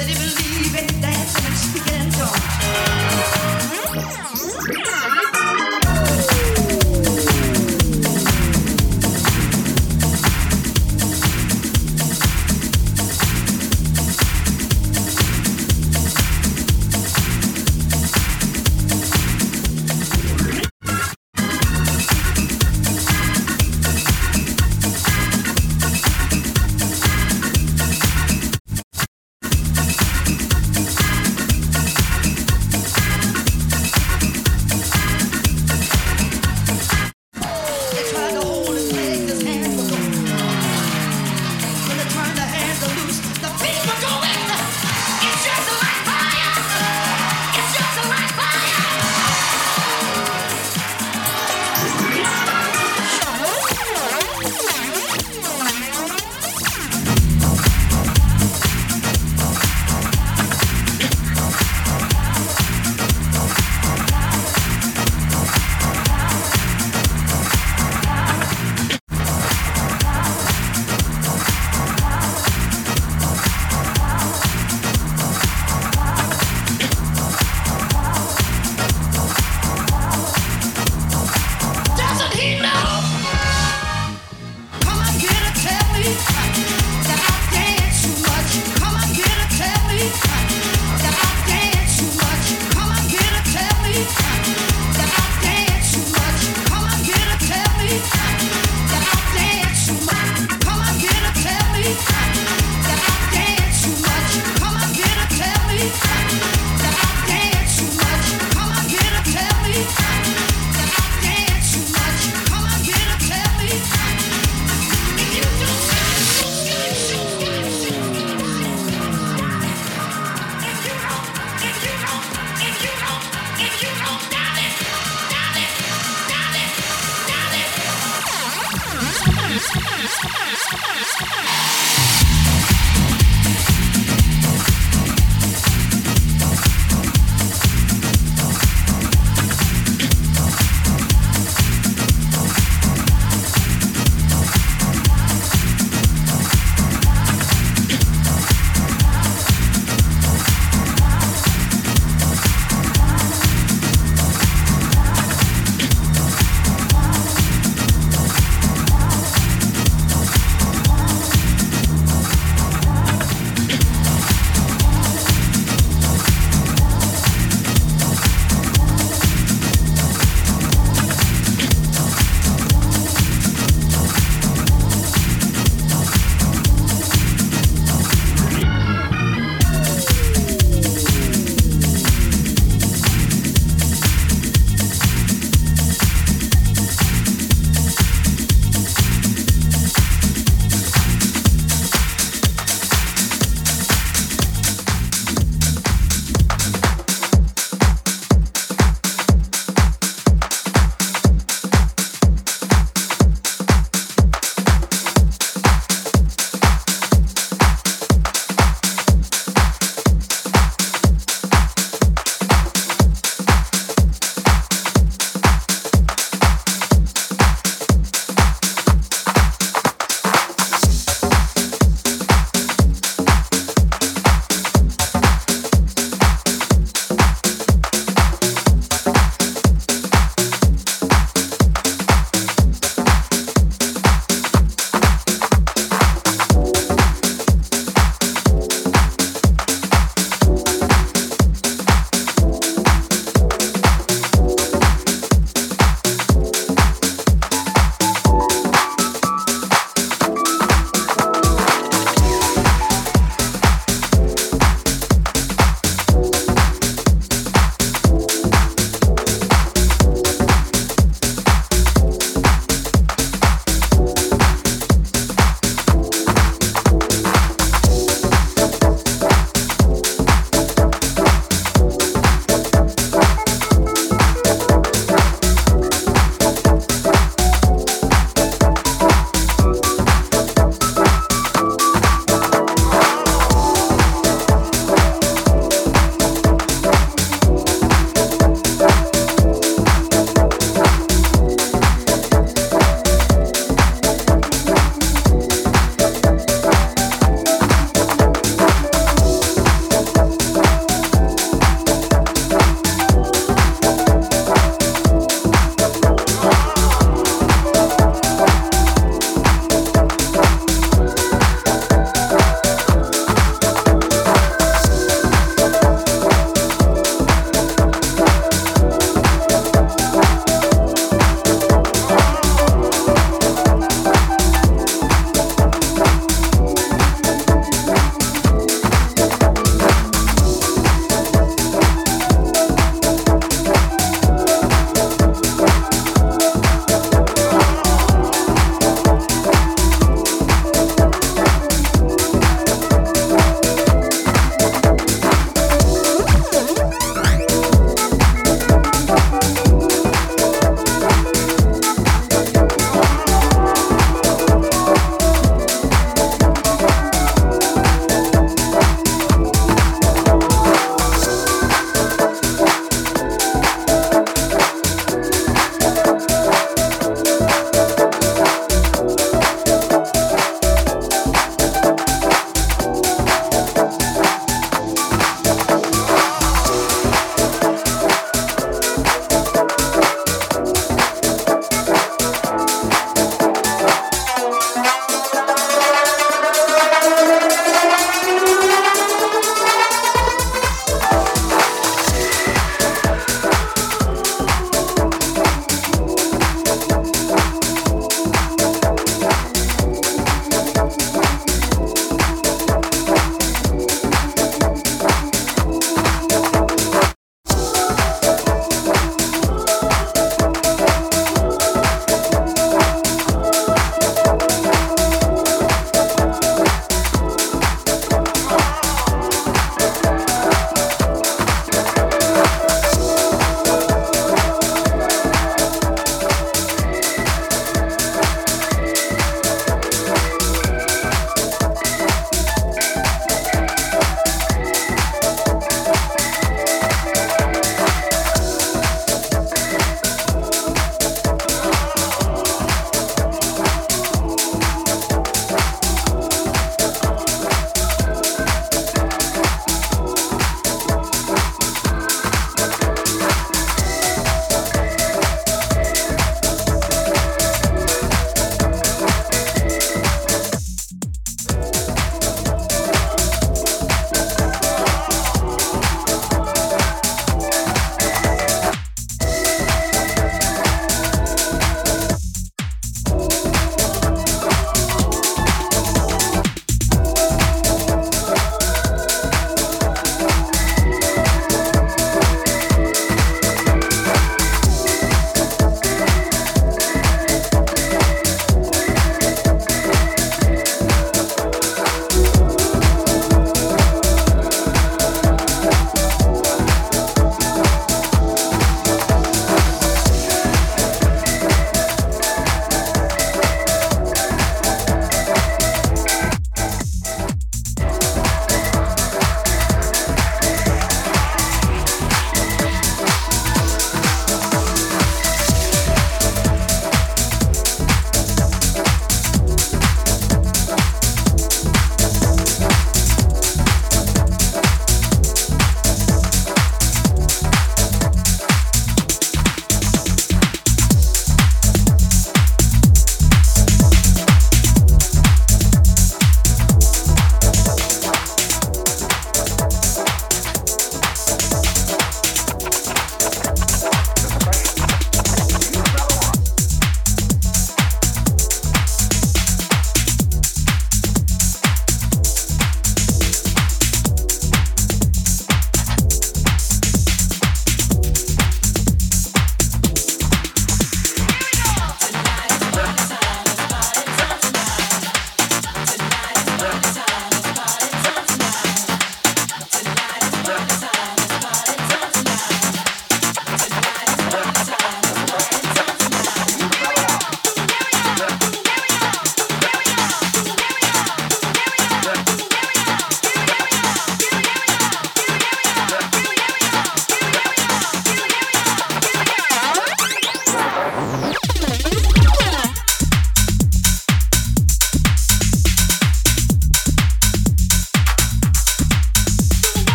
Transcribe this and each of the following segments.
that he believed in dancing and began to.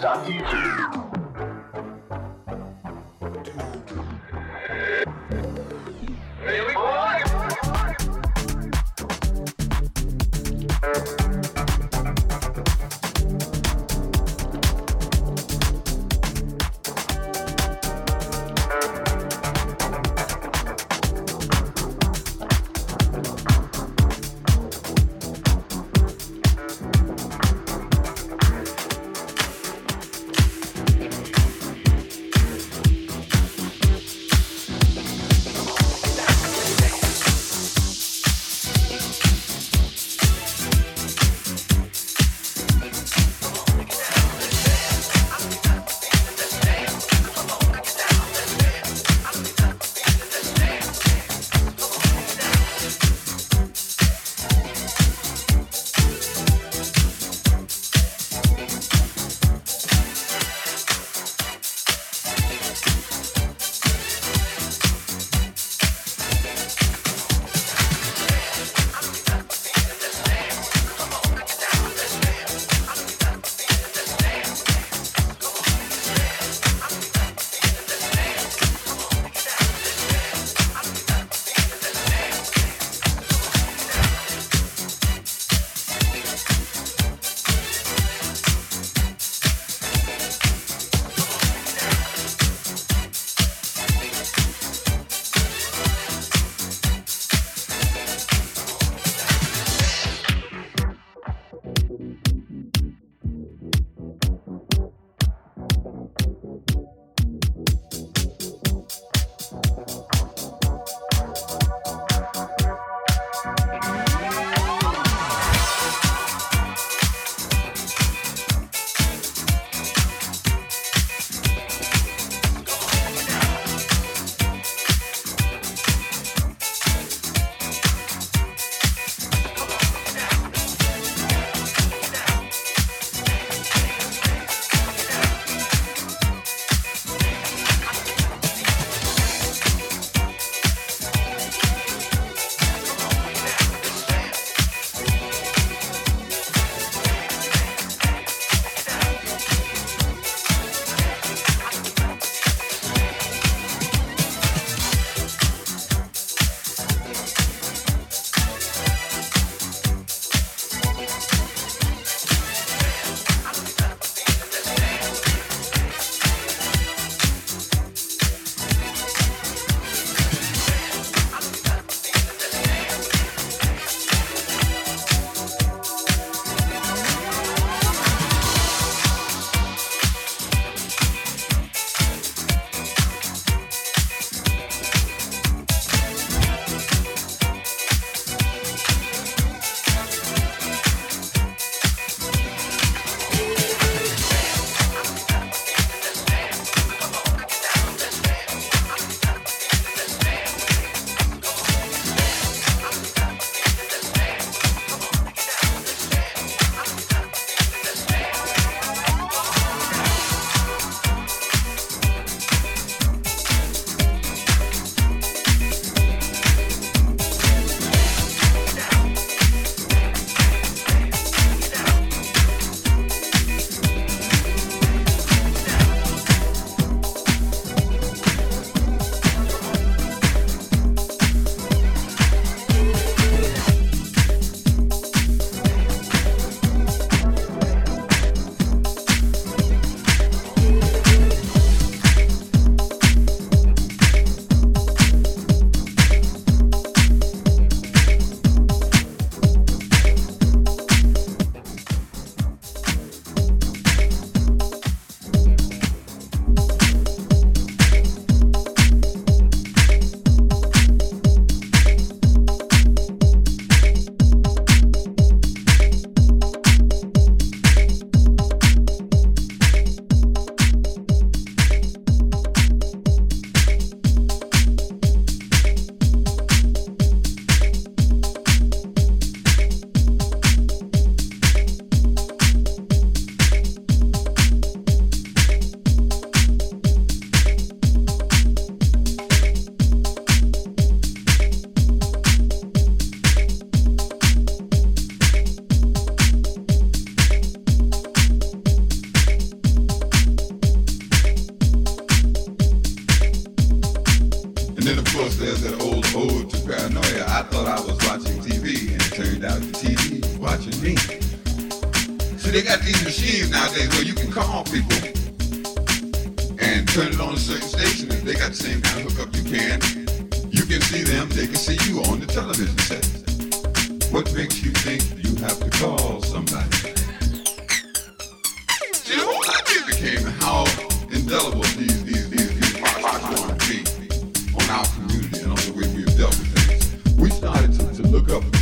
Stop you.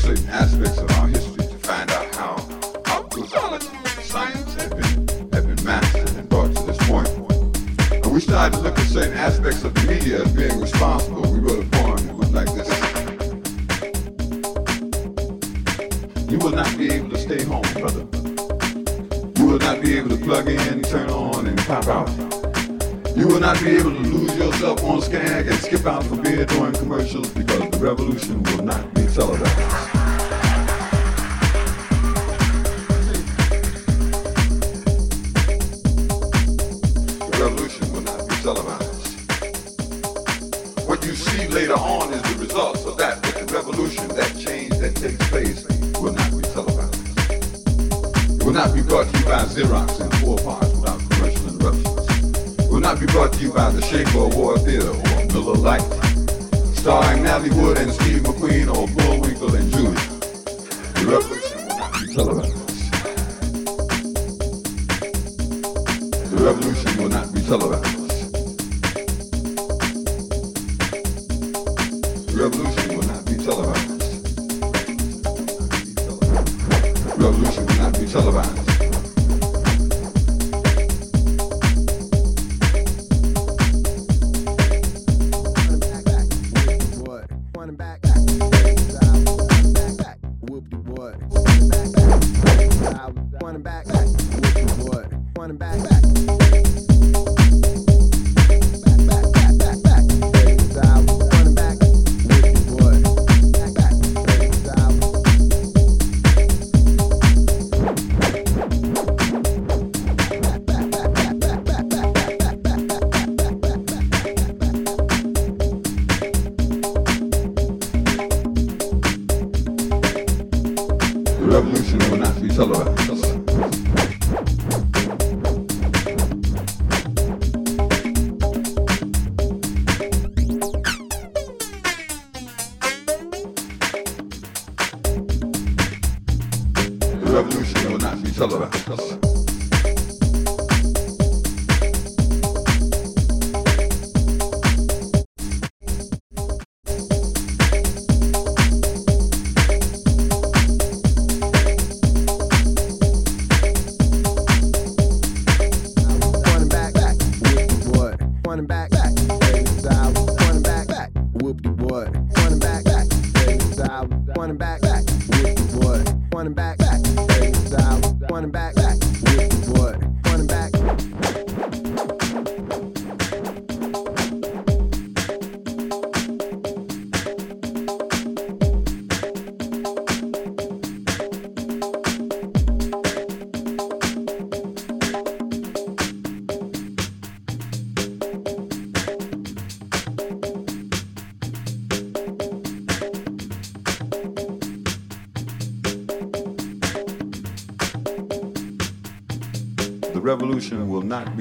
certain aspects of our history to find out how our Gonzalez and science have been, have been mastered and brought to this point. And we started to look at certain aspects of the media as being responsible. We wrote a poem that was like this. You will not be able to stay home, brother. You will not be able to plug in, turn on, and pop out. You will not be able to lose yourself on Skag and skip out for beer during commercials because the revolution will not be televised.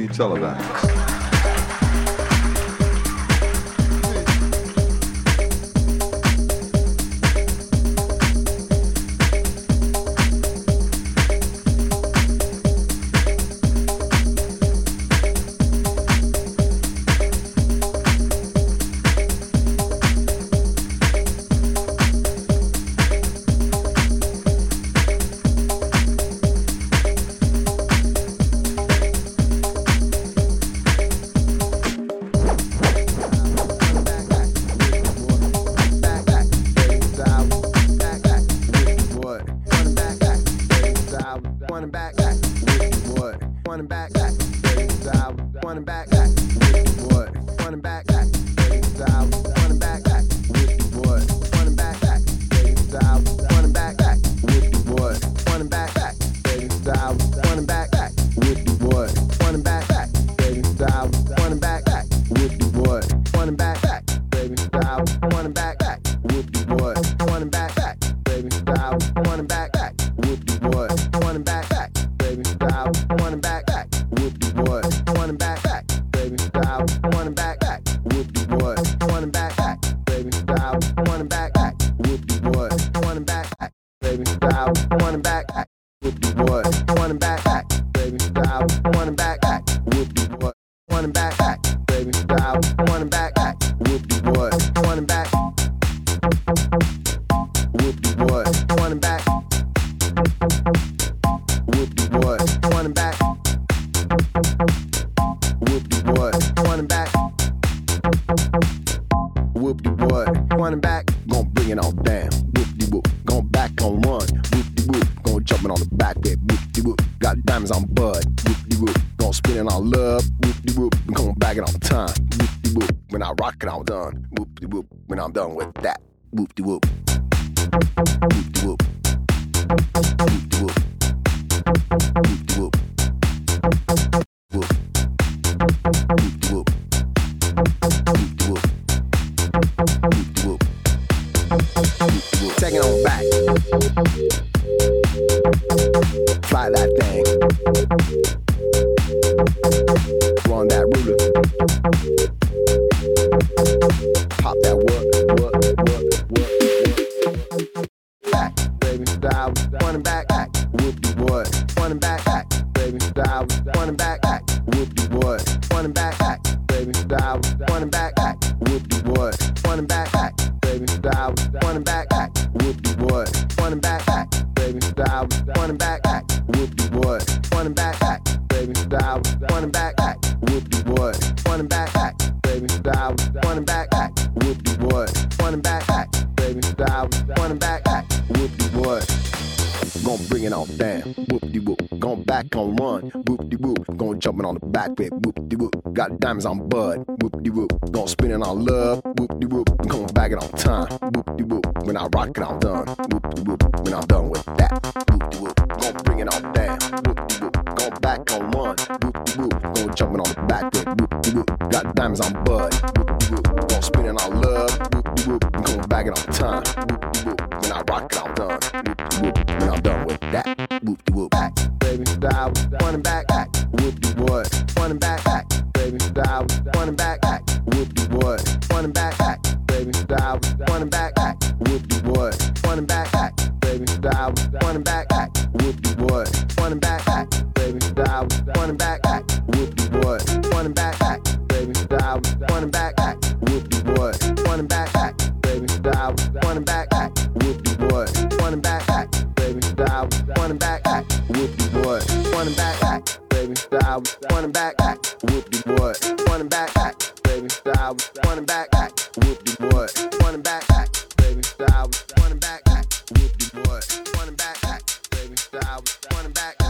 tell her? diamonds, I'm Bud. front and back, back, baby. I album, front back, back. Whoop de what? Front back, back, baby. I album, front back, back. Whoop de what? Front back, back, baby. I album, front back, back. Whoop de what? Front back, back, baby. I album, front back, back.